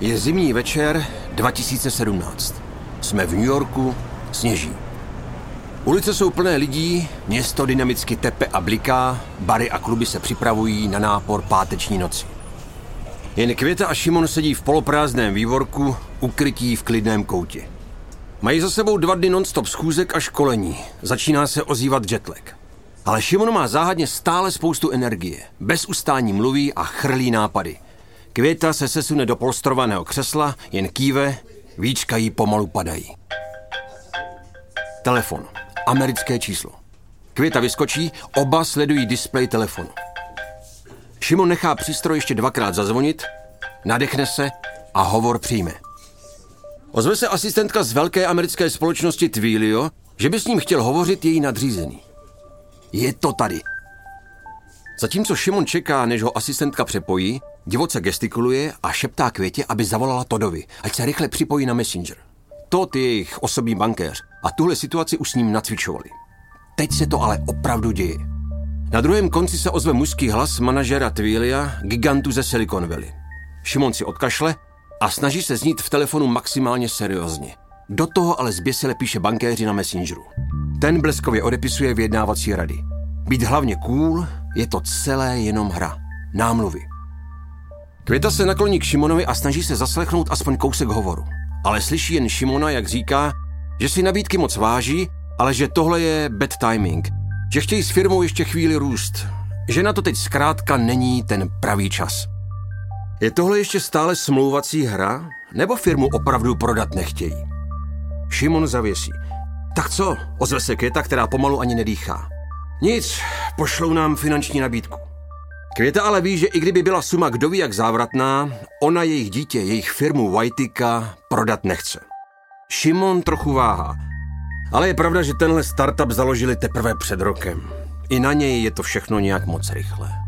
Je zimní večer 2017. Jsme v New Yorku, sněží. Ulice jsou plné lidí, město dynamicky tepe a bliká, bary a kluby se připravují na nápor páteční noci. Jen Květa a Šimon sedí v poloprázdném vývorku, ukrytí v klidném koutě. Mají za sebou dva dny non-stop schůzek a školení. Začíná se ozývat jetlag. Ale Šimon má záhadně stále spoustu energie. Bez ustání mluví a chrlí nápady. Květa se sesune do polstrovaného křesla, jen kýve, víčka jí pomalu padají. Telefon. Americké číslo. Květa vyskočí, oba sledují displej telefonu. Šimon nechá přístroj ještě dvakrát zazvonit, nadechne se a hovor přijme. Ozve se asistentka z velké americké společnosti Twilio, že by s ním chtěl hovořit její nadřízený. Je to tady. Zatímco Šimon čeká, než ho asistentka přepojí, divoce gestikuluje a šeptá Květě, aby zavolala Todovi, ať se rychle připojí na Messenger. Todd je jejich osobní bankéř a tuhle situaci už s ním nacvičovali. Teď se to ale opravdu děje. Na druhém konci se ozve mužský hlas manažera Twilia, gigantu ze Silicon Valley. Šimon si odkašle a snaží se znít v telefonu maximálně seriózně. Do toho ale zběsile píše bankéři na Messengeru. Ten bleskově odepisuje vyjednávací rady. Být hlavně cool, je to celé jenom hra. Námluvy. Květa se nakloní k Šimonovi a snaží se zaslechnout aspoň kousek hovoru. Ale slyší jen Šimona, jak říká, že si nabídky moc váží, ale že tohle je bad timing, že chtějí s firmou ještě chvíli růst, že na to teď zkrátka není ten pravý čas. Je tohle ještě stále smlouvací hra, nebo firmu opravdu prodat nechtějí? Šimon zavěsí. Tak co? Ozve se Květa, která pomalu ani nedýchá. Nic, pošlou nám finanční nabídku. Květa ale ví, že i kdyby byla suma kdo ví jak závratná, ona jejich dítě, jejich firmu Whitika prodat nechce. Šimon trochu váhá. Ale je pravda, že tenhle startup založili teprve před rokem. I na něj je to všechno nějak moc rychle.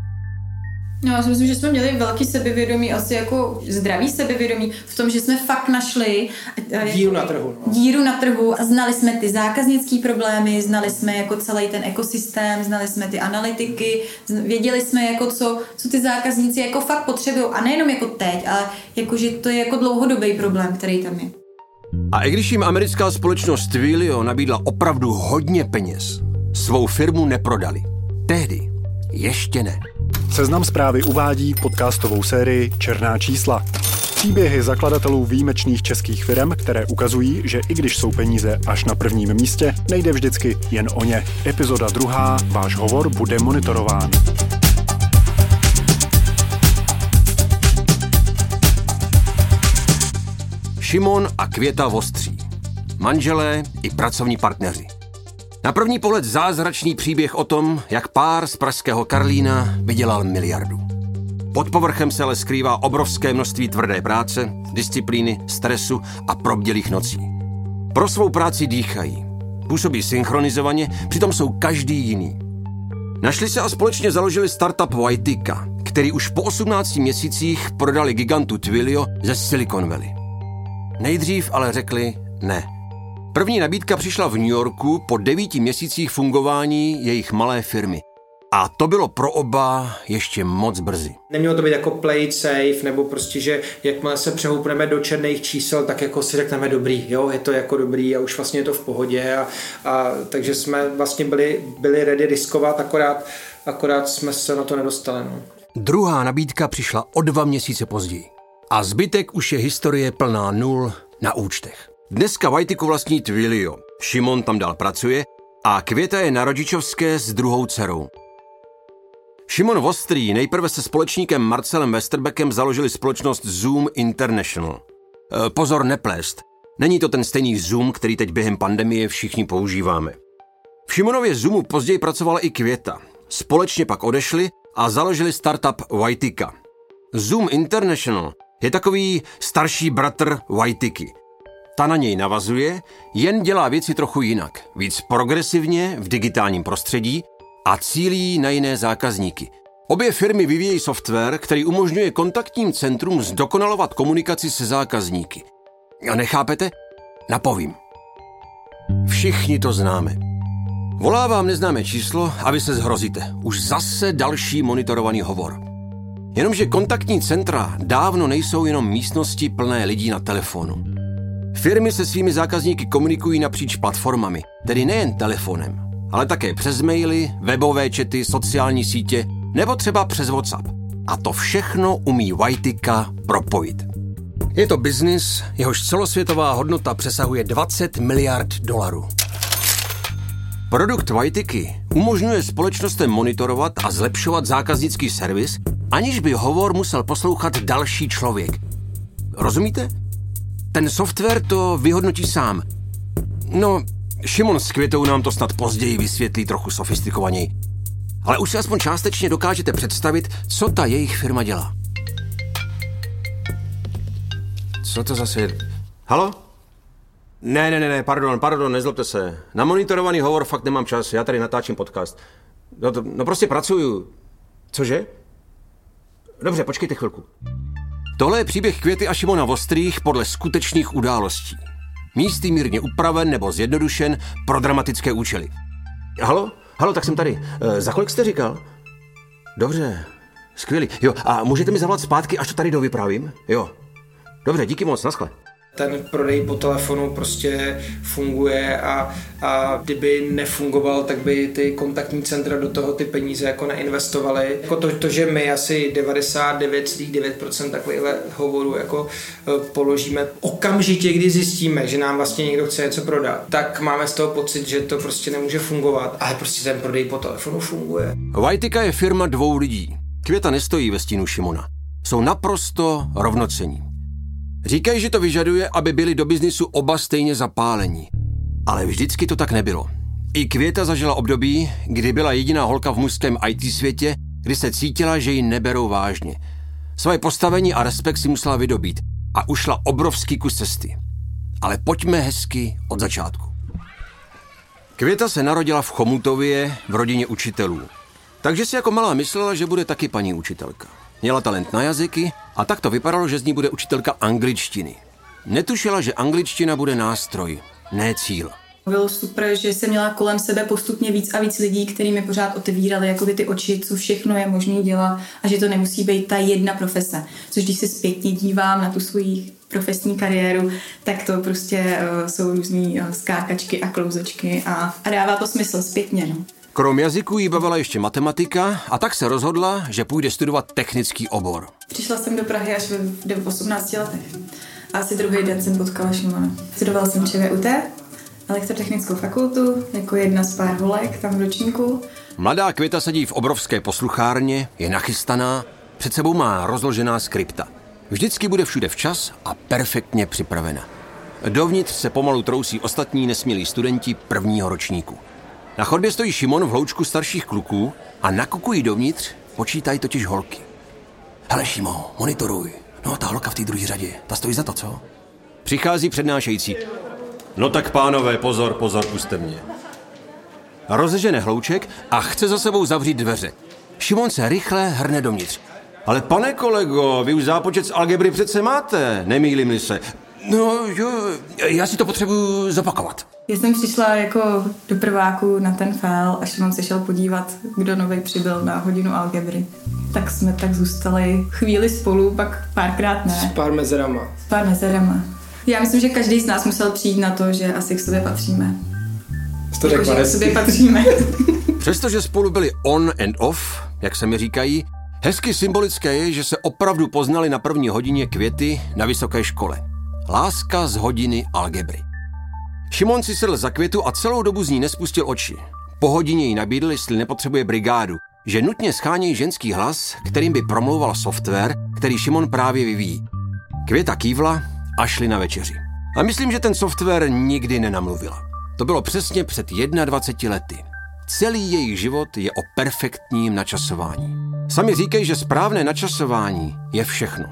No, já si myslím, že jsme měli velký sebevědomí, asi jako zdravý sebevědomí v tom, že jsme fakt našli jako díru na trhu. No. Díru na trhu a znali jsme ty zákaznické problémy, znali jsme jako celý ten ekosystém, znali jsme ty analytiky, věděli jsme jako co, co ty zákazníci jako fakt potřebují a nejenom jako teď, ale jako, že to je jako dlouhodobý problém, který tam je. A i když jim americká společnost Twilio nabídla opravdu hodně peněz, svou firmu neprodali. Tehdy ještě ne. Seznam zprávy uvádí podcastovou sérii Černá čísla. Příběhy zakladatelů výjimečných českých firm, které ukazují, že i když jsou peníze až na prvním místě, nejde vždycky jen o ně. Epizoda druhá, váš hovor bude monitorován. Šimon a Květa Vostří. Manželé i pracovní partneři. Na první pohled zázračný příběh o tom, jak pár z pražského Karlína vydělal miliardu. Pod povrchem se ale skrývá obrovské množství tvrdé práce, disciplíny, stresu a probdělých nocí. Pro svou práci dýchají. Působí synchronizovaně, přitom jsou každý jiný. Našli se a společně založili startup Whitika, který už po 18 měsících prodali gigantu Twilio ze Silicon Valley. Nejdřív ale řekli ne. První nabídka přišla v New Yorku po devíti měsících fungování jejich malé firmy. A to bylo pro oba ještě moc brzy. Nemělo to být jako play it safe, nebo prostě, že jakmile se přehoupneme do černých čísel, tak jako si řekneme dobrý, jo, je to jako dobrý a už vlastně je to v pohodě. A, a takže jsme vlastně byli, byli ready riskovat, akorát, akorát jsme se na to nedostali. No. Druhá nabídka přišla o dva měsíce později. A zbytek už je historie plná nul na účtech. Dneska Vajtiku vlastní Twilio. Šimon tam dál pracuje a Květa je na rodičovské s druhou dcerou. Šimon Vostrý nejprve se společníkem Marcelem Westerbeckem založili společnost Zoom International. E, pozor, neplést. Není to ten stejný Zoom, který teď během pandemie všichni používáme. V Šimonově Zoomu později pracovala i Květa. Společně pak odešli a založili startup Whitika. Zoom International je takový starší bratr Whitiky – ta na něj navazuje, jen dělá věci trochu jinak, víc progresivně v digitálním prostředí a cílí na jiné zákazníky. Obě firmy vyvíjejí software, který umožňuje kontaktním centrum zdokonalovat komunikaci se zákazníky. A nechápete? Napovím. Všichni to známe. Volá vám neznámé číslo a vy se zhrozíte. Už zase další monitorovaný hovor. Jenomže kontaktní centra dávno nejsou jenom místnosti plné lidí na telefonu. Firmy se svými zákazníky komunikují napříč platformami, tedy nejen telefonem, ale také přes maily, webové čety, sociální sítě nebo třeba přes WhatsApp. A to všechno umí Whitika propojit. Je to biznis, jehož celosvětová hodnota přesahuje 20 miliard dolarů. Produkt Whitiky umožňuje společnostem monitorovat a zlepšovat zákaznický servis, aniž by hovor musel poslouchat další člověk. Rozumíte? Ten software to vyhodnotí sám. No, Šimon s Květou nám to snad později vysvětlí trochu sofistikovaněji. Ale už si aspoň částečně dokážete představit, co ta jejich firma dělá. Co to zase je? Halo? Ne, ne, ne, ne, pardon, pardon, nezlobte se. Na monitorovaný hovor fakt nemám čas, já tady natáčím podcast. No, to, no prostě pracuju. Cože? Dobře, počkejte chvilku. Tohle je příběh Květy a Šimona Vostrých podle skutečných událostí. Místy mírně upraven nebo zjednodušen pro dramatické účely. Halo? Halo, tak jsem tady. E, za kolik jste říkal? Dobře, skvělý. Jo, a můžete mi zavolat zpátky, až to tady dovyprávím? Jo. Dobře, díky moc, naschle ten prodej po telefonu prostě funguje a, a kdyby nefungoval, tak by ty kontaktní centra do toho ty peníze jako neinvestovaly. Jako to, to že my asi 99,9% takovýchhle hovorů jako e, položíme okamžitě, kdy zjistíme, že nám vlastně někdo chce něco prodat, tak máme z toho pocit, že to prostě nemůže fungovat, ale prostě ten prodej po telefonu funguje. Vajtika je firma dvou lidí. Květa nestojí ve stínu Šimona. Jsou naprosto rovnocení. Říkají, že to vyžaduje, aby byli do biznisu oba stejně zapálení. Ale vždycky to tak nebylo. I Květa zažila období, kdy byla jediná holka v mužském IT světě, kdy se cítila, že ji neberou vážně. Svoje postavení a respekt si musela vydobít a ušla obrovský kus cesty. Ale pojďme hezky od začátku. Květa se narodila v Chomutově v rodině učitelů. Takže si jako malá myslela, že bude taky paní učitelka. Měla talent na jazyky a tak to vypadalo, že z ní bude učitelka angličtiny. Netušila, že angličtina bude nástroj, ne cíl. Bylo super, že jsem měla kolem sebe postupně víc a víc lidí, kteří mi pořád otevírali jakoby ty oči, co všechno je možné dělat a že to nemusí být ta jedna profese. Což když se zpětně dívám na tu svoji profesní kariéru, tak to prostě uh, jsou různé uh, skákačky a klouzačky a, a dává to smysl zpětně. No. Krom jazyků jí bavila ještě matematika a tak se rozhodla, že půjde studovat technický obor. Přišla jsem do Prahy až v 18 letech. A asi druhý den jsem potkala Šimona. Studovala jsem ČVUT, elektrotechnickou fakultu, jako jedna z pár holek tam v ročníku. Mladá Květa sedí v obrovské posluchárně, je nachystaná, před sebou má rozložená skripta. Vždycky bude všude včas a perfektně připravena. Dovnitř se pomalu trousí ostatní nesmělí studenti prvního ročníku. Na chodbě stojí Šimon v hloučku starších kluků a nakukují dovnitř, počítají totiž holky. Hele Šimo, monitoruj. No, ta holka v té druhé řadě, ta stojí za to, co? Přichází přednášející. No tak pánové, pozor, pozor, puste mě. Rozežene hlouček a chce za sebou zavřít dveře. Šimon se rychle hrne dovnitř. Ale pane kolego, vy už zápočet z algebry přece máte, nemýlím se. No jo, já si to potřebuji zopakovat. Já jsem přišla jako do prváku na ten fail, až jsem se šel podívat, kdo nový přibyl na hodinu algebry. Tak jsme tak zůstali chvíli spolu, pak párkrát ne. S pár mezerama. S pár mezerama. Já myslím, že každý z nás musel přijít na to, že asi k sobě patříme. To jako, že k sobě patříme. Přestože spolu byli on and off, jak se mi říkají, hezky symbolické je, že se opravdu poznali na první hodině květy na vysoké škole. Láska z hodiny algebry. Šimon si sedl za květu a celou dobu z ní nespustil oči. Po hodině jí nabídl, jestli nepotřebuje brigádu, že nutně schánějí ženský hlas, kterým by promlouval software, který Šimon právě vyvíjí. Květa kývla a šli na večeři. A myslím, že ten software nikdy nenamluvila. To bylo přesně před 21 lety. Celý jejich život je o perfektním načasování. Sami říkají, že správné načasování je všechno.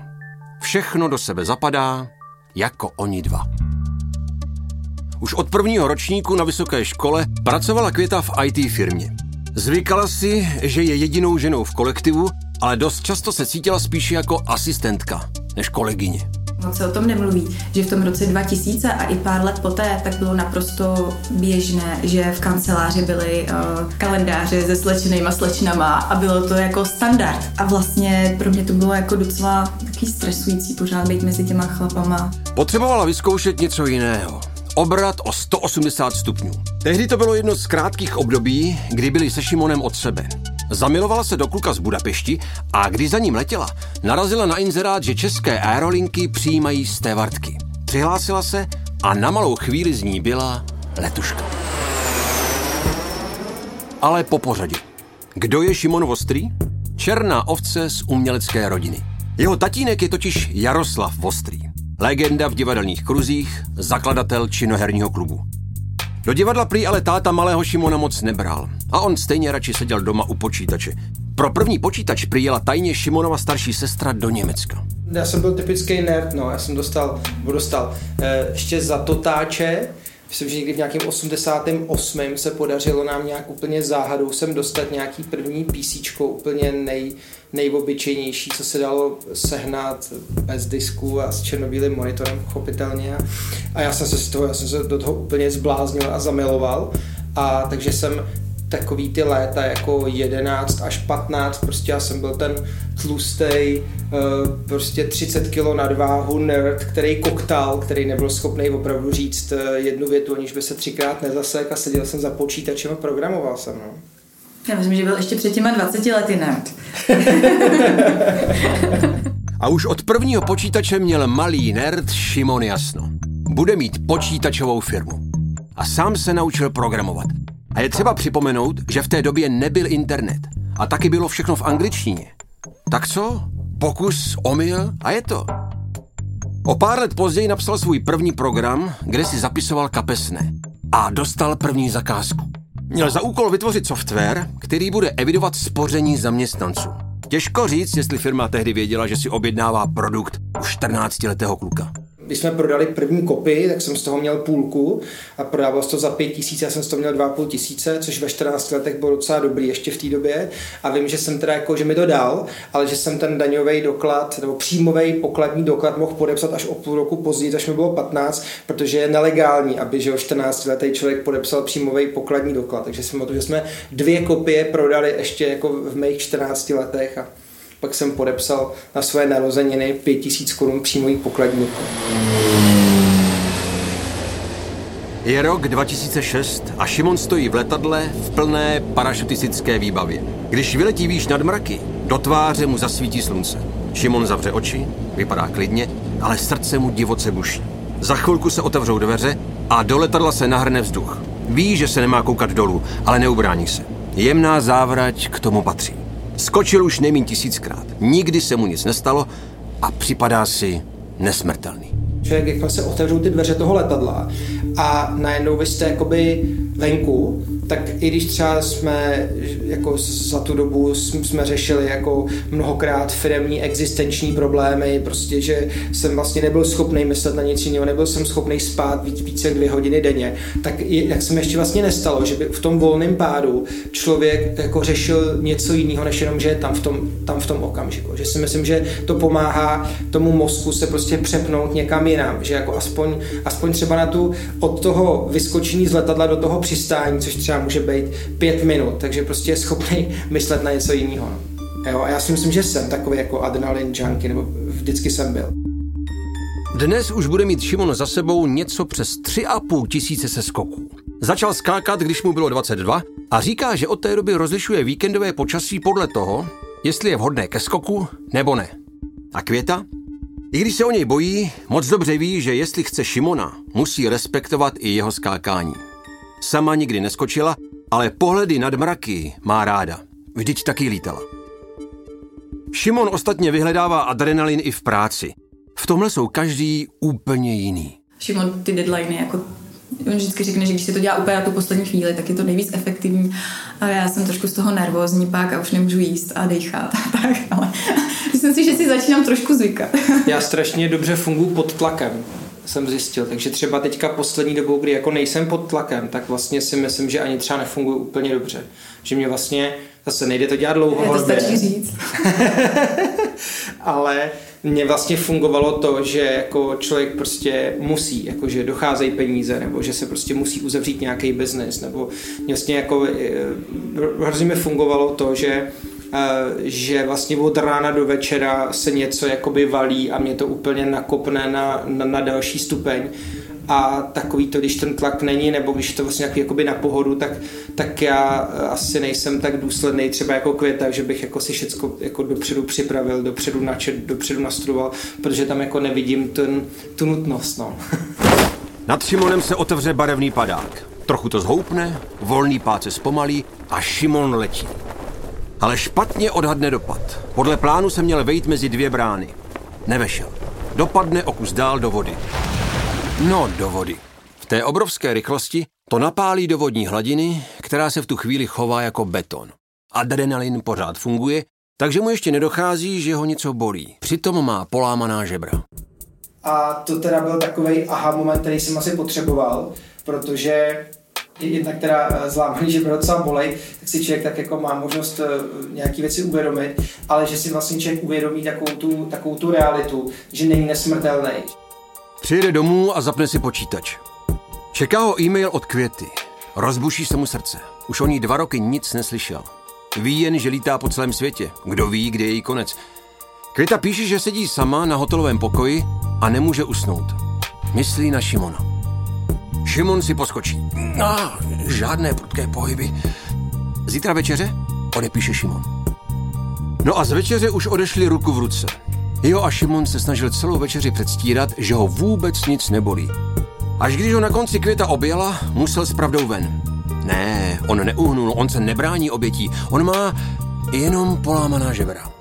Všechno do sebe zapadá, jako oni dva. Už od prvního ročníku na vysoké škole pracovala Květa v IT firmě. Zvykala si, že je jedinou ženou v kolektivu, ale dost často se cítila spíše jako asistentka než kolegyně. Moc se o tom nemluví, že v tom roce 2000 a i pár let poté tak bylo naprosto běžné, že v kanceláři byly uh, kalendáře se slečenýma slečnama a bylo to jako standard. A vlastně pro mě to bylo jako docela takový stresující pořád být mezi těma chlapama. Potřebovala vyzkoušet něco jiného. Obrat o 180 stupňů. Tehdy to bylo jedno z krátkých období, kdy byli se Šimonem od sebe. Zamilovala se do kluka z Budapešti a když za ním letěla, narazila na inzerát, že české aerolinky přijímají stévartky. Přihlásila se a na malou chvíli z ní byla letuška. Ale po pořadě. Kdo je Šimon Vostrý? Černá ovce z umělecké rodiny. Jeho tatínek je totiž Jaroslav Vostrý. Legenda v divadelních kruzích, zakladatel činoherního klubu. Do divadla prý ale táta malého Šimona moc nebral a on stejně radši seděl doma u počítače. Pro první počítač přijela tajně Šimonova starší sestra do Německa. Já jsem byl typický nerd, no, já jsem dostal, dostal eh, ještě za totáče, Myslím, že někdy v nějakém 88. se podařilo nám nějak úplně záhadou sem dostat nějaký první PC, úplně nej, nejobyčejnější, co se dalo sehnat bez disku a s černobílým monitorem pochopitelně. A já jsem se z toho, já jsem se do toho úplně zbláznil a zamiloval. A takže jsem takový ty léta jako 11 až 15, prostě já jsem byl ten tlustý, eh, prostě 30 kilo nadváhu nerd, který koktal, který nebyl schopný opravdu říct eh, jednu větu, aniž by se třikrát nezasek a seděl jsem za počítačem a programoval jsem. No. Já myslím, že byl ještě před těma 20 lety nerd. a už od prvního počítače měl malý nerd Šimon jasno. Bude mít počítačovou firmu. A sám se naučil programovat. A je třeba připomenout, že v té době nebyl internet. A taky bylo všechno v angličtině. Tak co? Pokus, omyl a je to. O pár let později napsal svůj první program, kde si zapisoval kapesné. A dostal první zakázku. Měl za úkol vytvořit software, který bude evidovat spoření zaměstnanců. Těžko říct, jestli firma tehdy věděla, že si objednává produkt u 14-letého kluka když jsme prodali první kopy, tak jsem z toho měl půlku a prodával to za pět tisíc, já jsem z toho měl dva půl tisíce, což ve 14 letech bylo docela dobrý ještě v té době a vím, že jsem teda jako, že mi to dal, ale že jsem ten daňový doklad nebo příjmový pokladní doklad mohl podepsat až o půl roku později, až mi bylo 15, protože je nelegální, aby že 14 letý člověk podepsal příjmový pokladní doklad. Takže jsem o to, že jsme dvě kopie prodali ještě jako v mých 14 letech a pak jsem podepsal na své narozeniny 5000 korun přímý pokladní. Je rok 2006 a Šimon stojí v letadle v plné parašutistické výbavě. Když vyletí výš nad mraky, do tváře mu zasvítí slunce. Šimon zavře oči, vypadá klidně, ale srdce mu divoce buší. Za chvilku se otevřou dveře a do letadla se nahrne vzduch. Ví, že se nemá koukat dolů, ale neubrání se. Jemná závrať k tomu patří. Skočil už nejmín tisíckrát. Nikdy se mu nic nestalo a připadá si nesmrtelný. Člověk, jak se otevřou ty dveře toho letadla a najednou vy jste jakoby venku, tak i když třeba jsme jako za tu dobu jsme řešili jako mnohokrát firemní existenční problémy, prostě, že jsem vlastně nebyl schopný myslet na nic jiného, nebyl jsem schopný spát víc, více dvě hodiny denně, tak jak se mi ještě vlastně nestalo, že by v tom volném pádu člověk jako řešil něco jiného, než jenom, že je tam v tom, tam v tom okamžiku. Že si myslím, že to pomáhá tomu mozku se prostě přepnout někam jinam, že jako aspoň, aspoň třeba na tu od toho vyskočení z letadla do toho přistání, což třeba může být pět minut, takže prostě je schopný myslet na něco jiného. No. Jo, a já si myslím, že jsem takový jako adrenalin junkie, nebo vždycky jsem byl. Dnes už bude mít Šimon za sebou něco přes 3,5 tisíce seskoků. Začal skákat, když mu bylo 22 a říká, že od té doby rozlišuje víkendové počasí podle toho, jestli je vhodné ke skoku nebo ne. A Květa? I když se o něj bojí, moc dobře ví, že jestli chce Šimona, musí respektovat i jeho skákání. Sama nikdy neskočila, ale pohledy nad mraky má ráda. Vždyť taky lítala. Šimon ostatně vyhledává adrenalin i v práci. V tomhle jsou každý úplně jiný. Šimon ty deadliny jako on vždycky řekne, že když se to dělá úplně na tu poslední chvíli, tak je to nejvíc efektivní. A já jsem trošku z toho nervózní pak a už nemůžu jíst a dechat a tak, ale myslím si, že si začínám trošku zvykat. já strašně dobře funguji pod tlakem jsem zjistil. Takže třeba teďka poslední dobou, kdy jako nejsem pod tlakem, tak vlastně si myslím, že ani třeba nefunguje úplně dobře. Že mě vlastně zase nejde to dělat dlouho. Je to stačí říct. ale mně vlastně fungovalo to, že jako člověk prostě musí, jako že docházejí peníze, nebo že se prostě musí uzavřít nějaký biznis, nebo vlastně jako eh, hrozně mi fungovalo to, že že vlastně od rána do večera se něco jakoby valí a mě to úplně nakopne na, na, na další stupeň a takový to, když ten tlak není, nebo když to vlastně jako, jakoby na pohodu, tak, tak já eh, asi nejsem tak důsledný třeba jako květa, že bych jako si všechno jako dopředu připravil, dopředu načet, dopředu nastudoval, protože tam jako nevidím ten, tu nutnost. No. Nad Šimonem se otevře barevný padák. Trochu to zhoupne, volný pád se zpomalí a Šimon letí. Ale špatně odhadne dopad. Podle plánu se měl vejít mezi dvě brány. Nevešel. Dopadne o kus dál do vody. No, do vody. V té obrovské rychlosti to napálí do vodní hladiny, která se v tu chvíli chová jako beton. Adrenalin pořád funguje, takže mu ještě nedochází, že ho něco bolí. Přitom má polámaná žebra. A to teda byl takový aha moment, který jsem asi potřeboval, protože jednak teda zlámaný žebra docela bolej, tak si člověk tak jako má možnost eh, nějaký věci uvědomit, ale že si vlastně člověk uvědomí takovou tu, takovou tu realitu, že není nesmrtelný. Přijede domů a zapne si počítač. Čeká ho e-mail od Květy. Rozbuší se mu srdce. Už o ní dva roky nic neslyšel. Ví jen, že lítá po celém světě. Kdo ví, kde je její konec. Květa píše, že sedí sama na hotelovém pokoji a nemůže usnout. Myslí na Šimona. Šimon si poskočí. No, žádné prudké pohyby. Zítra večeře? Odepíše Šimon. No a z večeře už odešli ruku v ruce. Jo a Šimon se snažil celou večeři předstírat, že ho vůbec nic nebolí. Až když ho na konci květa objela, musel s pravdou ven. Ne, on neuhnul, on se nebrání obětí, on má jenom polámaná žebra.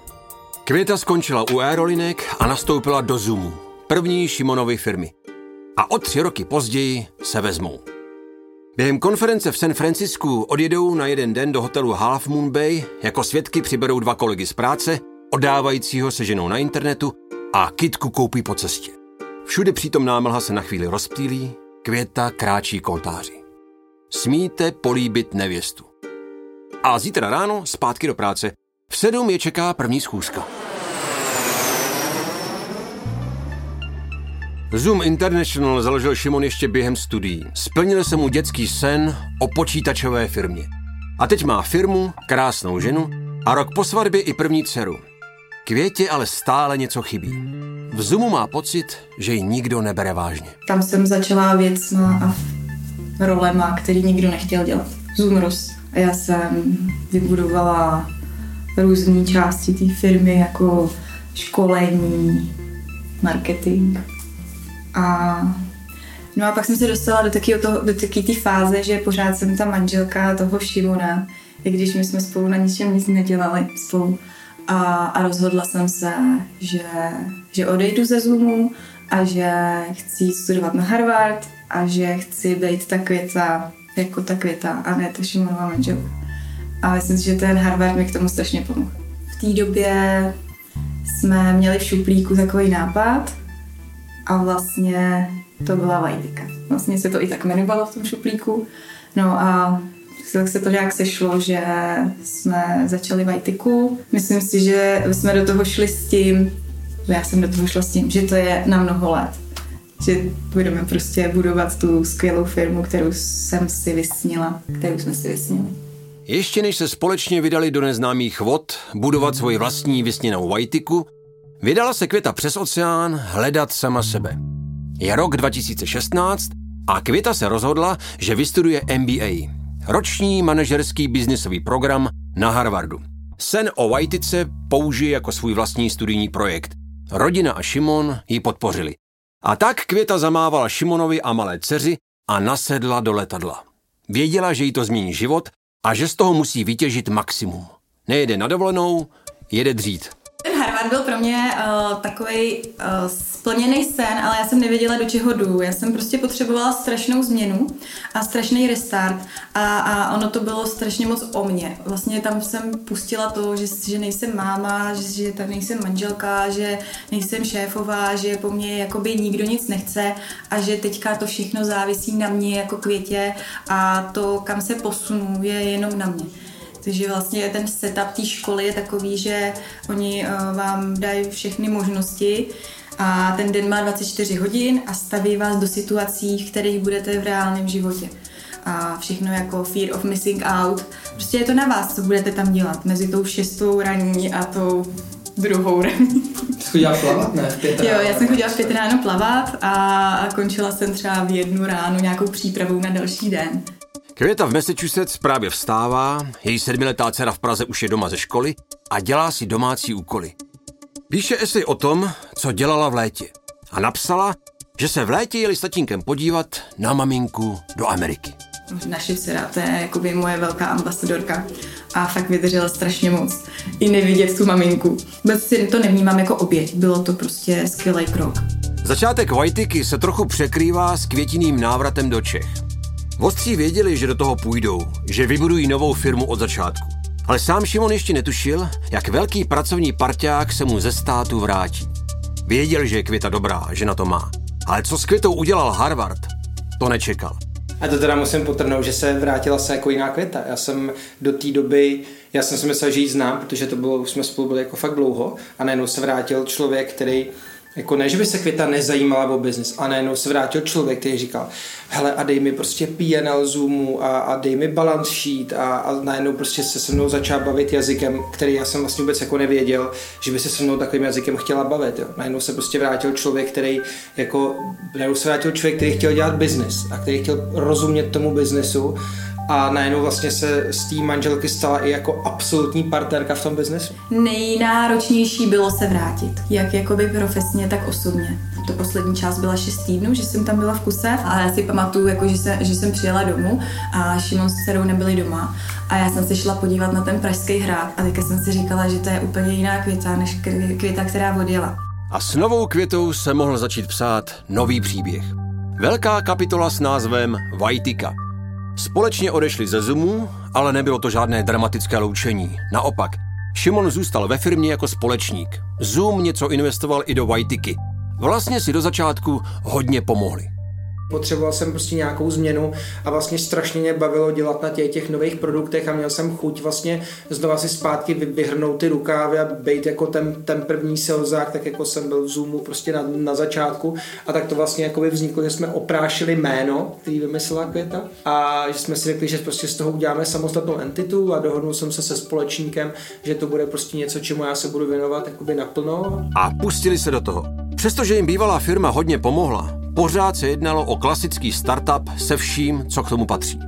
Květa skončila u aerolinek a nastoupila do Zoomu, první Šimonovy firmy. A o tři roky později se vezmou. Během konference v San Francisku odjedou na jeden den do hotelu Half Moon Bay, jako svědky přiberou dva kolegy z práce odávajícího se ženou na internetu a kitku koupí po cestě. Všude přítomná mlha se na chvíli rozptýlí, květa kráčí k oltáři. Smíte políbit nevěstu. A zítra ráno zpátky do práce. V sedm je čeká první schůzka. Zoom International založil Šimon ještě během studií. Splnil se mu dětský sen o počítačové firmě. A teď má firmu, krásnou ženu a rok po svatbě i první dceru. Květě ale stále něco chybí. V Zoomu má pocit, že ji nikdo nebere vážně. Tam jsem začala věcma a rolema, který nikdo nechtěl dělat. Zoom roz. A já jsem vybudovala různé části té firmy, jako školení, marketing. A No a pak jsem se dostala do takové do té fáze, že pořád jsem ta manželka toho Šimona, i když my jsme spolu na ničem nic nedělali spolu. A, a rozhodla jsem se, že, že odejdu ze Zoomu a že chci studovat na Harvard a že chci být ta květa, jako ta květa a ne ta Šimonová manželka. A myslím si, že ten Harvard mi k tomu strašně pomohl. V té době jsme měli v šuplíku takový nápad a vlastně to byla Vajtika. Vlastně se to i tak jmenovalo v tom šuplíku. No a tak se to nějak sešlo, že jsme začali Vajtiku. Myslím si, že jsme do toho šli s tím, já jsem do toho šla s tím, že to je na mnoho let. Že budeme prostě budovat tu skvělou firmu, kterou jsem si vysnila, kterou jsme si vysnili. Ještě než se společně vydali do neznámých vod budovat svoji vlastní vysněnou Vajtiku, vydala se Květa přes oceán hledat sama sebe. Je rok 2016 a Květa se rozhodla, že vystuduje MBA, roční manažerský biznisový program na Harvardu. Sen o Whiteice použije jako svůj vlastní studijní projekt. Rodina a Šimon ji podpořili. A tak Květa zamávala Šimonovi a malé dceři a nasedla do letadla. Věděla, že jí to změní život a že z toho musí vytěžit maximum. Nejede na dovolenou, jede dřít. Harvard byl pro mě uh, takový uh, splněný sen, ale já jsem nevěděla, do čeho jdu. Já jsem prostě potřebovala strašnou změnu a strašný restart a, a ono to bylo strašně moc o mně. Vlastně tam jsem pustila to, že, že nejsem máma, že, že tam nejsem manželka, že nejsem šéfová, že po mně jakoby nikdo nic nechce a že teďka to všechno závisí na mě jako květě a to, kam se posunu, je jenom na mě. Takže vlastně ten setup té školy je takový, že oni uh, vám dají všechny možnosti a ten den má 24 hodin a staví vás do situací, v kterých budete v reálném životě. A všechno jako fear of missing out. Prostě je to na vás, co budete tam dělat mezi tou šestou raní a tou druhou raní. Chodila plavat, ne? V jo, já jsem chodila v pět ráno plavat a končila jsem třeba v jednu ráno nějakou přípravou na další den. Květa v Massachusetts právě vstává, její sedmiletá dcera v Praze už je doma ze školy a dělá si domácí úkoly. Píše esej o tom, co dělala v létě. A napsala, že se v létě jeli s tatínkem podívat na maminku do Ameriky. Naše dcera, to je jakoby moje velká ambasadorka a fakt vydržela strašně moc. I nevidět tu maminku. Vůbec si to nevnímám jako oběť, bylo to prostě skvělý krok. Začátek Vajtiky se trochu překrývá s květiným návratem do Čech. Vostří věděli, že do toho půjdou, že vybudují novou firmu od začátku. Ale sám Šimon ještě netušil, jak velký pracovní parťák se mu ze státu vrátí. Věděl, že je Květa dobrá, že na to má. Ale co s Květou udělal Harvard, to nečekal. A to teda musím potrhnout, že se vrátila se jako jiná květa. Já jsem do té doby, já jsem si myslel, že ji znám, protože to bylo, jsme spolu byli jako fakt dlouho a najednou se vrátil člověk, který jako ne, že by se Květa nezajímala o biznis, a najednou se vrátil člověk, který říkal, hele a dej mi prostě PNL Zoomu a, a dej mi balance sheet a, a najednou prostě se se mnou začal bavit jazykem, který já jsem vlastně vůbec jako nevěděl, že by se se mnou takovým jazykem chtěla bavit. Jo. Najednou se prostě vrátil člověk, který jako, najednou se vrátil člověk, který chtěl dělat biznis a který chtěl rozumět tomu biznesu a najednou vlastně se z té manželky stala i jako absolutní partnerka v tom biznesu. Nejnáročnější bylo se vrátit, jak jakoby profesně, tak osobně. To poslední část byla 6 týdnů, že jsem tam byla v kuse a já si pamatuju, jako, že, se, že jsem přijela domů a Šimon s dcerou nebyli doma a já jsem se šla podívat na ten pražský hrad a teďka jsem si říkala, že to je úplně jiná květa než květa, která odjela. A s novou květou se mohl začít psát nový příběh. Velká kapitola s názvem Vajtika – Společně odešli ze Zoomu, ale nebylo to žádné dramatické loučení. Naopak, Šimon zůstal ve firmě jako společník. Zoom něco investoval i do Vajtiky. Vlastně si do začátku hodně pomohli. Potřeboval jsem prostě nějakou změnu a vlastně strašně mě bavilo dělat na těch, těch nových produktech a měl jsem chuť vlastně znova si zpátky vyhrnout ty rukávy a být jako ten, ten první salesák, tak jako jsem byl v Zoomu prostě na, na začátku a tak to vlastně jako vzniklo, že jsme oprášili jméno, který vymyslela Květa a že jsme si řekli, že prostě z toho uděláme samostatnou entitu a dohodnul jsem se se společníkem, že to bude prostě něco, čemu já se budu věnovat jakoby naplno. A pustili se do toho. Přestože jim bývalá firma hodně pomohla, pořád se jednalo o klasický startup se vším, co k tomu patří.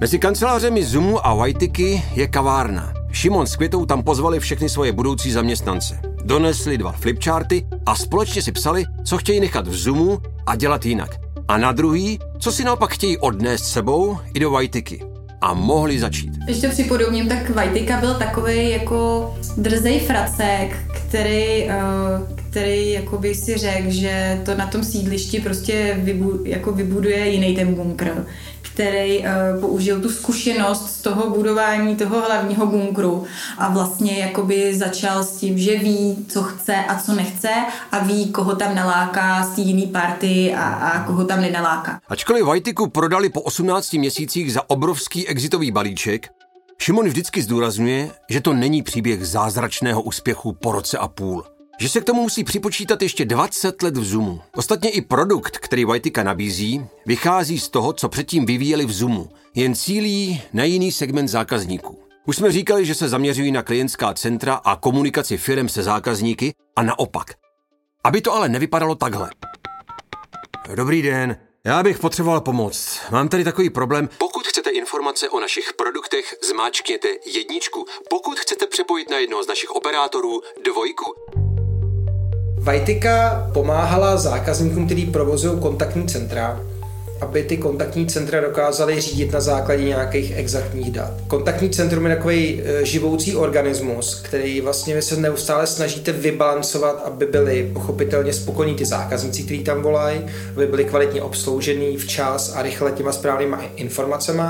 Mezi kancelářemi Zoomu a Whiteiky je kavárna. Šimon s Květou tam pozvali všechny svoje budoucí zaměstnance. Donesli dva flipcharty a společně si psali, co chtějí nechat v Zoomu a dělat jinak. A na druhý, co si naopak chtějí odnést sebou i do Whiteiky. A mohli začít. To připodobním, tak Vajtika byl takový jako drzej fracek, který, eh, který jakoby si řekl, že to na tom sídlišti prostě vybu, jako vybuduje jiný ten bunkr který uh, použil tu zkušenost z toho budování toho hlavního bunkru a vlastně jakoby začal s tím, že ví, co chce a co nechce a ví, koho tam naláká z jiný party a, a koho tam nenaláká. Ačkoliv Vajtiku prodali po 18 měsících za obrovský exitový balíček, Šimon vždycky zdůrazňuje, že to není příběh zázračného úspěchu po roce a půl. Že se k tomu musí připočítat ještě 20 let v Zoomu. Ostatně i produkt, který Vajtika nabízí, vychází z toho, co předtím vyvíjeli v Zoomu, jen cílí na jiný segment zákazníků. Už jsme říkali, že se zaměřují na klientská centra a komunikaci firm se zákazníky a naopak. Aby to ale nevypadalo takhle. Dobrý den, já bych potřeboval pomoc. Mám tady takový problém. Pokud chcete informace o našich produktech, zmáčkněte jedničku. Pokud chcete přepojit na jednoho z našich operátorů, dvojku. Vajtika pomáhala zákazníkům, kteří provozují kontaktní centra, aby ty kontaktní centra dokázaly řídit na základě nějakých exaktních dat. Kontaktní centrum je takový e, živoucí organismus, který vlastně vy se neustále snažíte vybalancovat, aby byli pochopitelně spokojení ty zákazníci, kteří tam volají, aby byli kvalitně obsloužený včas a rychle těma správnýma informacemi.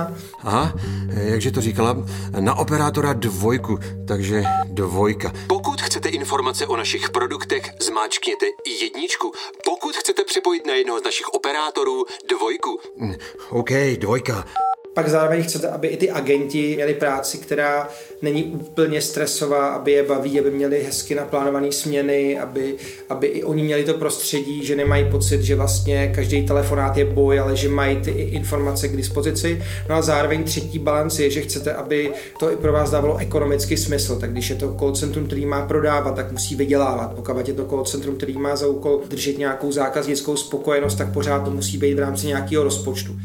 Aha, jakže to říkala? Na operátora dvojku, takže dvojka. Pokud chcete informace o našich produktech, zmáčkněte jedničku. Pokud chcete připojit na jednoho z našich operátorů, dvojku. Mm, OK, dvojka. Pak zároveň chcete, aby i ty agenti měli práci, která není úplně stresová, aby je baví, aby měli hezky naplánované směny, aby, aby i oni měli to prostředí, že nemají pocit, že vlastně každý telefonát je boj, ale že mají ty informace k dispozici. No a zároveň třetí balans je, že chcete, aby to i pro vás dávalo ekonomický smysl. Tak když je to call centrum, který má prodávat, tak musí vydělávat. Pokud je to call centrum, který má za úkol držet nějakou zákaznickou spokojenost, tak pořád to musí být v rámci nějakého rozpočtu.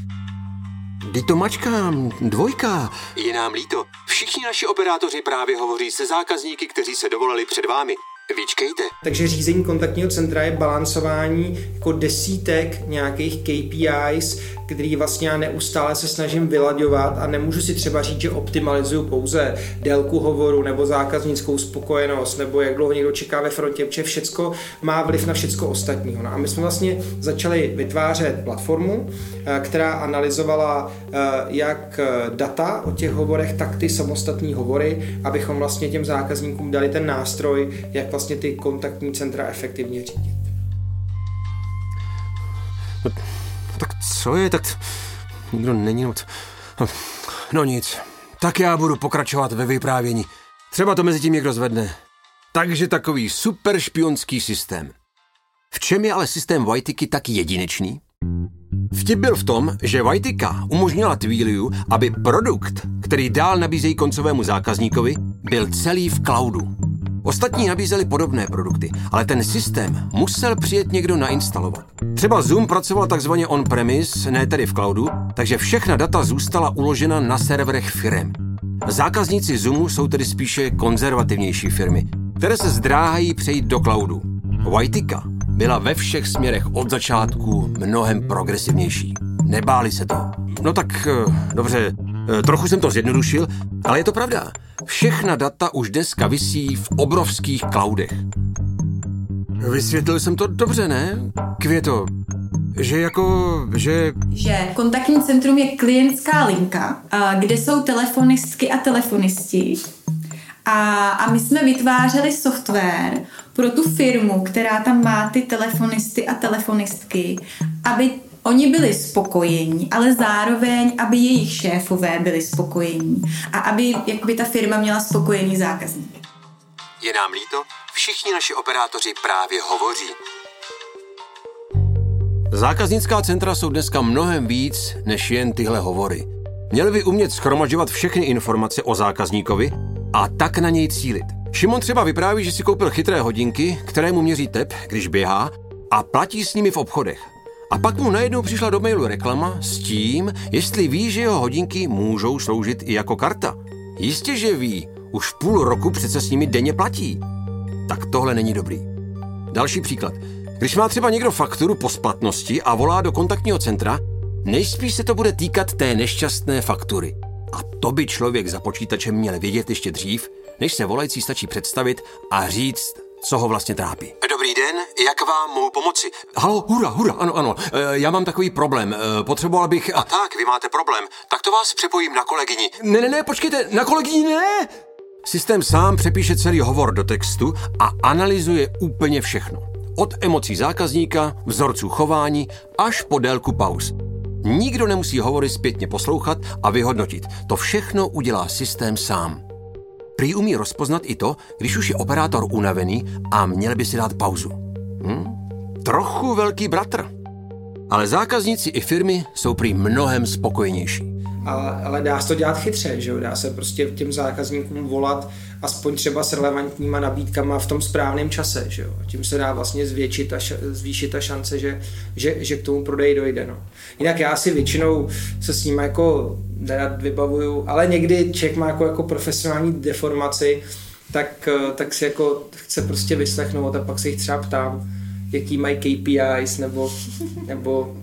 Kdy to mačkám, dvojka. Je nám líto. Všichni naši operátoři právě hovoří se zákazníky, kteří se dovolali před vámi. Vyčkejte. Takže řízení kontaktního centra je balancování jako desítek nějakých KPIs, který vlastně já neustále se snažím vylaďovat a nemůžu si třeba říct, že optimalizuju pouze délku hovoru nebo zákaznickou spokojenost nebo jak dlouho někdo čeká ve frontě, protože všecko má vliv na všecko ostatního. No a my jsme vlastně začali vytvářet platformu, eh, která analyzovala eh, jak data o těch hovorech, tak ty samostatné hovory, abychom vlastně těm zákazníkům dali ten nástroj, jak vlastně ty kontaktní centra efektivně řídit. Tak co je, tak nikdo není, no, no nic. Tak já budu pokračovat ve vyprávění. Třeba to mezi tím někdo zvedne. Takže takový super špionský systém. V čem je ale systém Whiteiky tak jedinečný? Vtip byl v tom, že Whiteyka umožnila Twiliu, aby produkt, který dál nabízejí koncovému zákazníkovi, byl celý v cloudu. Ostatní nabízeli podobné produkty, ale ten systém musel přijet někdo nainstalovat. Třeba Zoom pracoval takzvaně on-premise, ne tedy v cloudu, takže všechna data zůstala uložena na serverech firem. Zákazníci Zoomu jsou tedy spíše konzervativnější firmy, které se zdráhají přejít do cloudu. Whiteyka byla ve všech směrech od začátku mnohem progresivnější. Nebáli se to. No tak, eh, dobře, trochu jsem to zjednodušil, ale je to pravda. Všechna data už dneska visí v obrovských cloudech. Vysvětlil jsem to dobře, ne? Květo, že jako, že... Že kontaktní centrum je klientská linka, kde jsou telefonistky a telefonisti. A, a my jsme vytvářeli software pro tu firmu, která tam má ty telefonisty a telefonistky, aby Oni byli spokojení, ale zároveň, aby jejich šéfové byli spokojení a aby jakoby ta firma měla spokojený zákazník. Je nám líto, všichni naši operátoři právě hovoří. Zákaznická centra jsou dneska mnohem víc než jen tyhle hovory. Měli by umět schromažďovat všechny informace o zákazníkovi a tak na něj cílit. Šimon třeba vypráví, že si koupil chytré hodinky, které mu měří tep, když běhá, a platí s nimi v obchodech. A pak mu najednou přišla do mailu reklama s tím, jestli ví, že jeho hodinky můžou sloužit i jako karta. Jistě, že ví, už půl roku přece s nimi denně platí. Tak tohle není dobrý. Další příklad. Když má třeba někdo fakturu po splatnosti a volá do kontaktního centra, nejspíš se to bude týkat té nešťastné faktury. A to by člověk za počítačem měl vědět ještě dřív, než se volající stačí představit a říct, co ho vlastně trápí. Dobrý den, jak vám mohu pomoci? Halo, hura, hura, ano, ano, e, já mám takový problém, e, potřeboval bych... A tak, vy máte problém, tak to vás přepojím na kolegyni. Ne, ne, ne, počkejte, na kolegyni ne! Systém sám přepíše celý hovor do textu a analyzuje úplně všechno. Od emocí zákazníka, vzorců chování, až po délku pauz. Nikdo nemusí hovory zpětně poslouchat a vyhodnotit. To všechno udělá systém sám. Prý umí rozpoznat i to, když už je operátor unavený a měl by si dát pauzu. Hm? Trochu velký bratr. Ale zákazníci i firmy jsou prý mnohem spokojenější. Ale, ale dá se to dělat chytře, že jo? Dá se prostě těm zákazníkům volat aspoň třeba s relevantníma nabídkama v tom správném čase, že jo? Tím se dá vlastně zvětšit a ša- zvýšit ta šance, že, že, že k tomu prodeji dojde, no. Jinak já si většinou se s ním jako nerad vybavuju, ale někdy člověk má jako, jako profesionální deformaci, tak, tak si jako chce prostě vyslechnout a pak se jich třeba ptám, jaký mají KPIs nebo, nebo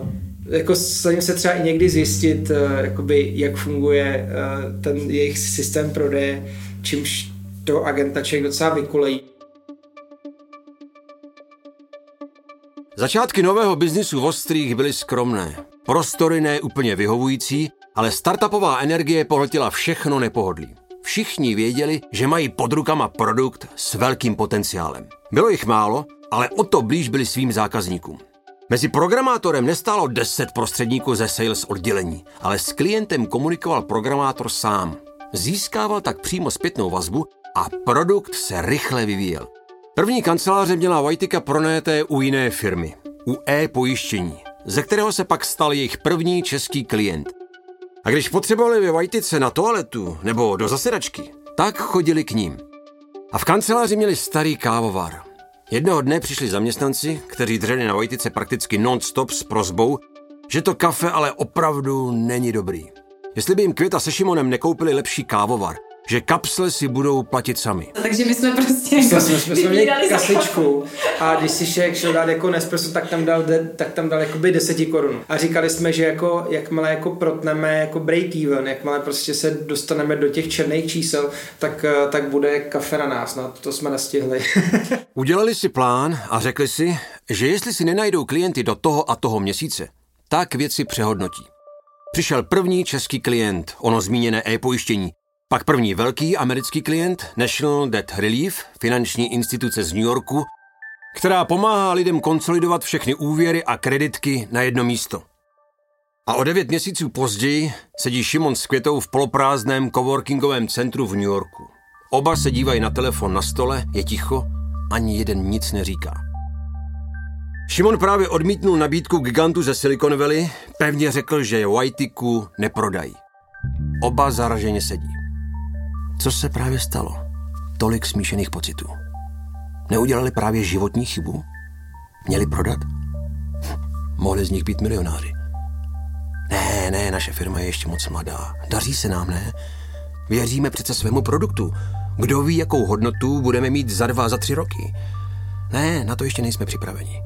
uh, jako se třeba i někdy zjistit, uh, jakoby, jak funguje uh, ten jejich systém prodeje, čímž to agenta člověk docela vykolejí. Začátky nového biznisu v Ostrých byly skromné. Prostory ne úplně vyhovující, ale startupová energie pohltila všechno nepohodlí. Všichni věděli, že mají pod rukama produkt s velkým potenciálem. Bylo jich málo, ale o to blíž byli svým zákazníkům. Mezi programátorem nestálo 10 prostředníků ze sales oddělení, ale s klientem komunikoval programátor sám. Získával tak přímo zpětnou vazbu a produkt se rychle vyvíjel. První kanceláře měla Vajtika pronajeté u jiné firmy, u e-pojištění, ze kterého se pak stal jejich první český klient. A když potřebovali ve Vajtice na toaletu nebo do zasedačky, tak chodili k ním. A v kanceláři měli starý kávovar. Jednoho dne přišli zaměstnanci, kteří dřeli na Vojtice prakticky non-stop s prozbou, že to kafe ale opravdu není dobrý. Jestli by jim Květa se Šimonem nekoupili lepší kávovar, že kapsle si budou platit sami. Takže my jsme prostě Jsme, jako jsme, jsme, jsme měli kasičku a když si šek šel dát jako Nespresso, tak tam dal, de, tak tam dal jakoby 10 korun. A říkali jsme, že jako, jakmile jako protneme jako break even, jakmile prostě se dostaneme do těch černých čísel, tak, eh, tak bude kafe na nás. No, to jsme nestihli. Udělali si plán a řekli si, že jestli si nenajdou klienty do toho a toho měsíce, tak věci přehodnotí. Přišel první český klient, ono zmíněné e-pojištění, pak první velký americký klient, National Debt Relief, finanční instituce z New Yorku, která pomáhá lidem konsolidovat všechny úvěry a kreditky na jedno místo. A o devět měsíců později sedí Šimon s Květou v poloprázdném coworkingovém centru v New Yorku. Oba se dívají na telefon na stole, je ticho, ani jeden nic neříká. Šimon právě odmítnul nabídku gigantu ze Silicon Valley, pevně řekl, že Whiteyku neprodají. Oba zaraženě sedí. Co se právě stalo? Tolik smíšených pocitů. Neudělali právě životní chybu? Měli prodat? Mohli z nich být milionáři. Ne, ne, naše firma je ještě moc mladá. Daří se nám, ne? Věříme přece svému produktu. Kdo ví, jakou hodnotu budeme mít za dva, za tři roky? Ne, na to ještě nejsme připraveni.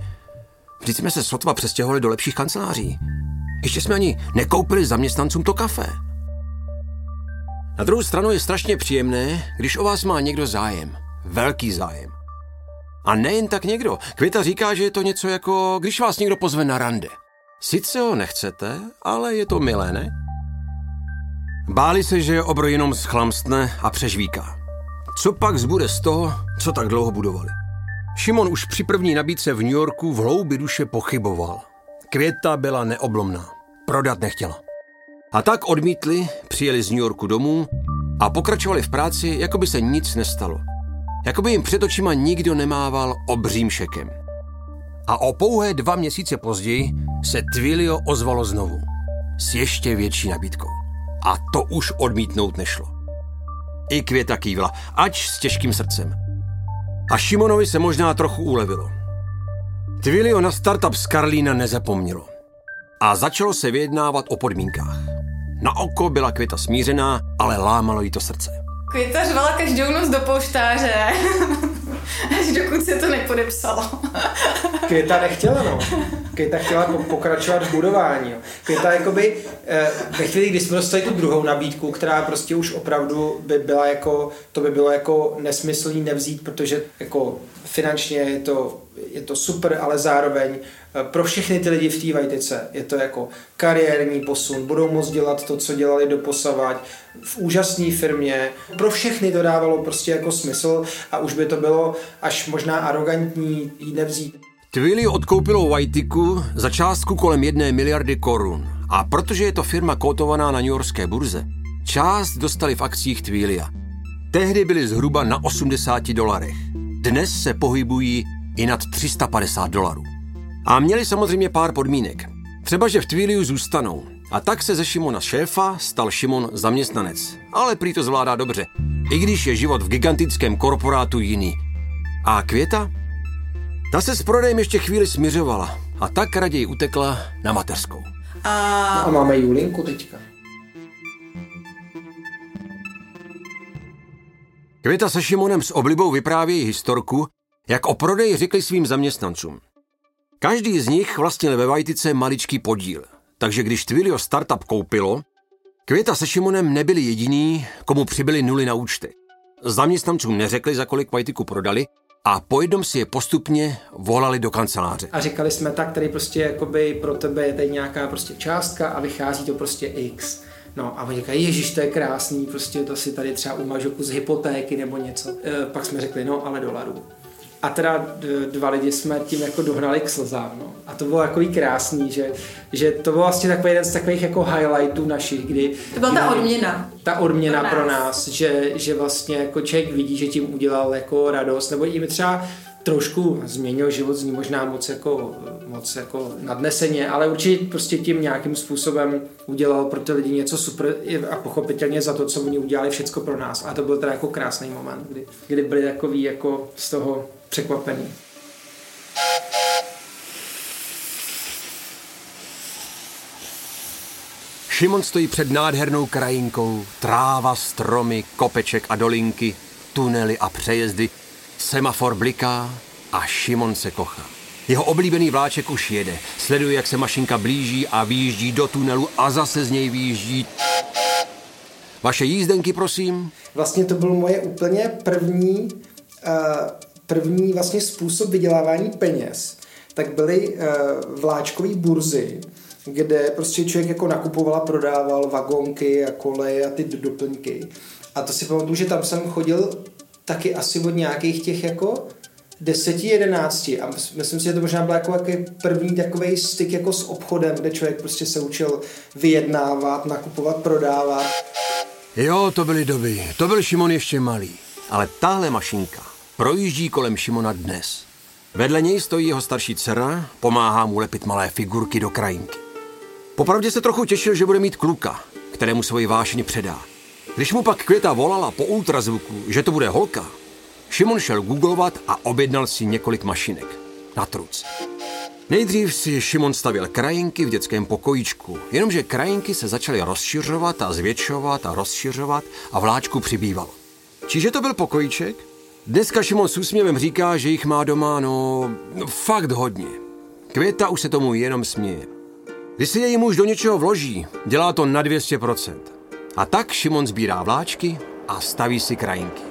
Vždyť jsme se sotva přestěhovali do lepších kanceláří. Ještě jsme ani nekoupili zaměstnancům to kafe. Na druhou stranu je strašně příjemné, když o vás má někdo zájem. Velký zájem. A nejen tak někdo. Květa říká, že je to něco jako, když vás někdo pozve na rande. Sice ho nechcete, ale je to milé, ne? Báli se, že obro jenom schlamstne a přežvíká. Co pak zbude z toho, co tak dlouho budovali? Šimon už při první nabídce v New Yorku v hloubi duše pochyboval. Květa byla neoblomná. Prodat nechtěla. A tak odmítli, přijeli z New Yorku domů a pokračovali v práci, jako by se nic nestalo. Jako by jim před očima nikdo nemával obřím šekem. A o pouhé dva měsíce později se Twilio ozvalo znovu. S ještě větší nabídkou. A to už odmítnout nešlo. I Květa kývla, ač s těžkým srdcem. A Šimonovi se možná trochu ulevilo. Twilio na startup z Karlína nezapomnělo. A začalo se vyjednávat o podmínkách. Na oko byla Květa smířená, ale lámalo jí to srdce. Květa řvala každou noc do polštáře, až dokud se to nepodepsalo. Květa nechtěla, no. Květa chtěla po- pokračovat v budování. Jo. Květa jakoby, eh, ve chvíli, kdy jsme dostali tu druhou nabídku, která prostě už opravdu by byla jako, to by bylo jako nesmyslný nevzít, protože jako finančně je to, je to super, ale zároveň pro všechny ty lidi v té vajtice je to jako kariérní posun, budou moct dělat to, co dělali do posavať, v úžasné firmě. Pro všechny to dávalo prostě jako smysl a už by to bylo až možná arrogantní jí nevzít. Twilio odkoupilo Whiteyku za částku kolem jedné miliardy korun. A protože je to firma kotovaná na New Yorkské burze, část dostali v akcích Twilia. Tehdy byly zhruba na 80 dolarech. Dnes se pohybují i nad 350 dolarů. A měli samozřejmě pár podmínek. Třeba, že v Twiliu zůstanou. A tak se ze Šimona šéfa stal Šimon zaměstnanec. Ale prý to zvládá dobře. I když je život v gigantickém korporátu jiný. A Květa? Ta se s prodejem ještě chvíli směřovala a tak raději utekla na mateřskou. A A máme Julinku teďka. Květa se Šimonem s oblibou vyprávějí historku, jak o prodeji řekli svým zaměstnancům. Každý z nich vlastnil ve Vajtice maličký podíl, takže když Twilio Startup koupilo, Květa se Šimonem nebyli jediní, komu přibyly nuly na účty. Zaměstnancům neřekli, za kolik Vajtiku prodali a po jednom si je postupně volali do kanceláře. A říkali jsme tak, tady prostě jakoby pro tebe je tady nějaká prostě částka a vychází to prostě X. No a oni říkají, ježiš, to je krásný, prostě to si tady třeba umažu kus hypotéky nebo něco. E, pak jsme řekli, no ale dolarů. A teda dva lidi jsme tím jako dohnali k slzám. No. A to bylo takový krásný, že, že to byl vlastně takový jeden z takových jako highlightů našich, kdy... To byla ta odměna. Ta odměna pro nás, pro nás že, že vlastně jako člověk vidí, že tím udělal jako radost, nebo i třeba trošku změnil život, zní možná moc jako, moc jako nadneseně, ale určitě prostě tím nějakým způsobem udělal pro ty lidi něco super a pochopitelně za to, co oni udělali všecko pro nás. A to byl teda jako krásný moment, kdy, kdy byli takový jako z toho překvapený. Šimon stojí před nádhernou krajinkou, tráva, stromy, kopeček a dolinky, tunely a přejezdy, semafor bliká a Šimon se kochá. Jeho oblíbený vláček už jede. Sleduje, jak se mašinka blíží a výjíždí do tunelu a zase z něj výjíždí. Vaše jízdenky, prosím? Vlastně to byl moje úplně první, uh, první vlastně způsob vydělávání peněz. Tak byly uh, vláčkové burzy, kde prostě člověk jako nakupoval a prodával vagonky a koleje a ty doplňky. A to si pamatuju, že tam jsem chodil taky asi od nějakých těch jako deseti, jedenácti a myslím si, že to možná byl jako první takový styk jako s obchodem, kde člověk prostě se učil vyjednávat, nakupovat, prodávat. Jo, to byly doby. To byl Šimon ještě malý. Ale tahle mašinka projíždí kolem Šimona dnes. Vedle něj stojí jeho starší dcera, pomáhá mu lepit malé figurky do krajinky. Popravdě se trochu těšil, že bude mít kluka, kterému svoji vášně předá. Když mu pak Květa volala po ultrazvuku, že to bude holka, Šimon šel googlovat a objednal si několik mašinek. Na truc. Nejdřív si Šimon stavil krajinky v dětském pokojíčku, jenomže krajinky se začaly rozšiřovat a zvětšovat a rozšiřovat a vláčku přibývalo. Čiže to byl pokojíček? Dneska Šimon s úsměvem říká, že jich má doma, no, no fakt hodně. Květa už se tomu jenom směje. Když se její muž do něčeho vloží, dělá to na 200%. A tak Šimon sbírá vláčky a staví si krajinky.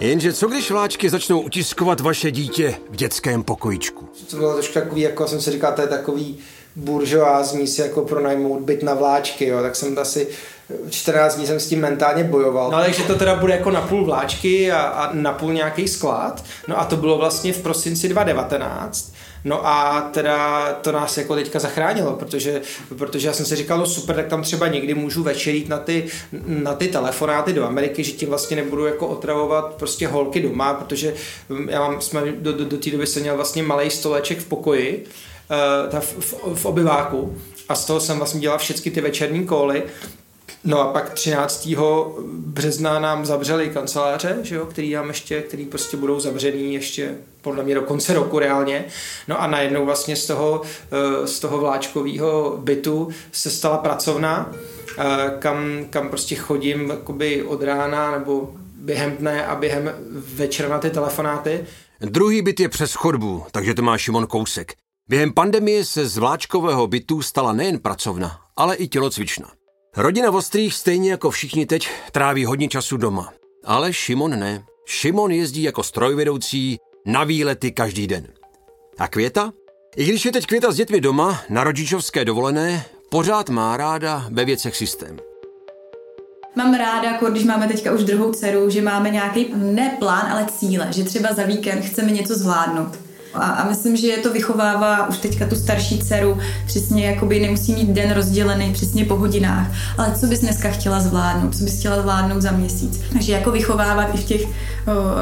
Jenže co když vláčky začnou utiskovat vaše dítě v dětském pokojičku? To bylo trošku takový, jako jsem si říkal, to je takový buržoázní si jako pronajmout byt na vláčky, jo, tak jsem asi 14 dní jsem s tím mentálně bojoval. No ale že to teda bude jako na půl vláčky a, a na půl nějaký sklad. No a to bylo vlastně v prosinci 2019. No a teda to nás jako teďka zachránilo, protože, protože já jsem si říkal, no super, tak tam třeba někdy můžu večerít na ty, na ty telefonáty do Ameriky, že tím vlastně nebudu jako otravovat prostě holky doma, protože já mám, jsme do, do, do té doby jsem měl vlastně malý stoleček v pokoji, uh, v, v, v obyváku a z toho jsem vlastně dělal všechny ty večerní kóly No a pak 13. března nám zavřeli kanceláře, že jo, který nám ještě, který prostě budou zavřený ještě podle mě do konce roku reálně. No a najednou vlastně z toho, eh, z toho vláčkového bytu se stala pracovna, eh, kam, kam prostě chodím od rána nebo během dne a během večera na ty telefonáty. Druhý byt je přes chodbu, takže to má Šimon kousek. Během pandemie se z vláčkového bytu stala nejen pracovna, ale i tělocvična. Rodina Vostrých stejně jako všichni teď tráví hodně času doma. Ale Šimon ne. Šimon jezdí jako strojvedoucí na výlety každý den. A Květa? I když je teď Květa s dětmi doma na rodičovské dovolené, pořád má ráda ve věcech systém. Mám ráda, jako když máme teďka už druhou dceru, že máme nějaký ne plán, ale cíle, že třeba za víkend chceme něco zvládnout. A, a myslím, že to vychovává už teďka tu starší dceru, přesně jakoby nemusí mít den rozdělený přesně po hodinách, ale co bys dneska chtěla zvládnout, co bys chtěla zvládnout za měsíc. Takže jako vychovávat i v těch o,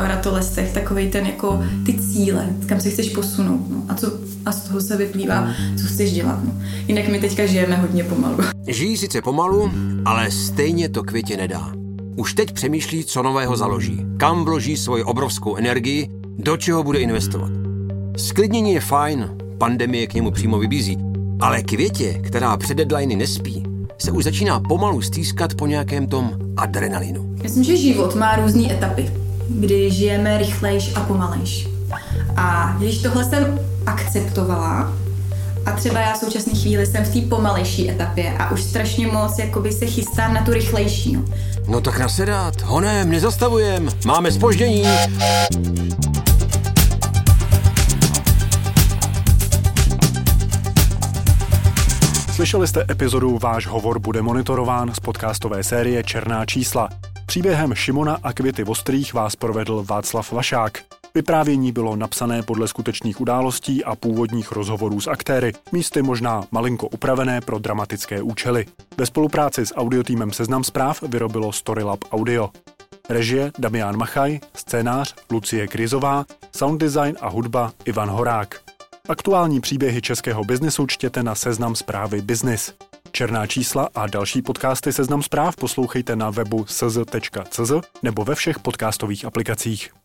ratolestech takový ten jako ty cíle, kam se chceš posunout no. a, co, a z toho se vyplývá, co chceš dělat. No. Jinak my teďka žijeme hodně pomalu. Žijí sice pomalu, ale stejně to květě nedá. Už teď přemýšlí, co nového založí, kam vloží svoji obrovskou energii, do čeho bude investovat. Sklidnění je fajn, pandemie k němu přímo vybízí, ale květě, která před deadliny nespí, se už začíná pomalu stýskat po nějakém tom adrenalinu. Myslím, že život má různé etapy, kdy žijeme rychlejš a pomalejš. A když tohle jsem akceptovala, a třeba já v současné chvíli jsem v té pomalejší etapě a už strašně moc jakoby se chystám na tu rychlejší. No, no tak nasedat, honem, nezastavujem, máme spoždění. Slyšeli jste epizodu Váš hovor bude monitorován z podcastové série Černá čísla. Příběhem Šimona a Květy Vostrých vás provedl Václav Vašák. Vyprávění bylo napsané podle skutečných událostí a původních rozhovorů s aktéry, místy možná malinko upravené pro dramatické účely. Ve spolupráci s audiotýmem Seznam zpráv vyrobilo Storylab Audio. Režie Damián Machaj, scénář Lucie Krizová, sound design a hudba Ivan Horák. Aktuální příběhy českého biznesu čtěte na Seznam zprávy Business. Černá čísla a další podcasty Seznam zpráv poslouchejte na webu sz.cz nebo ve všech podcastových aplikacích.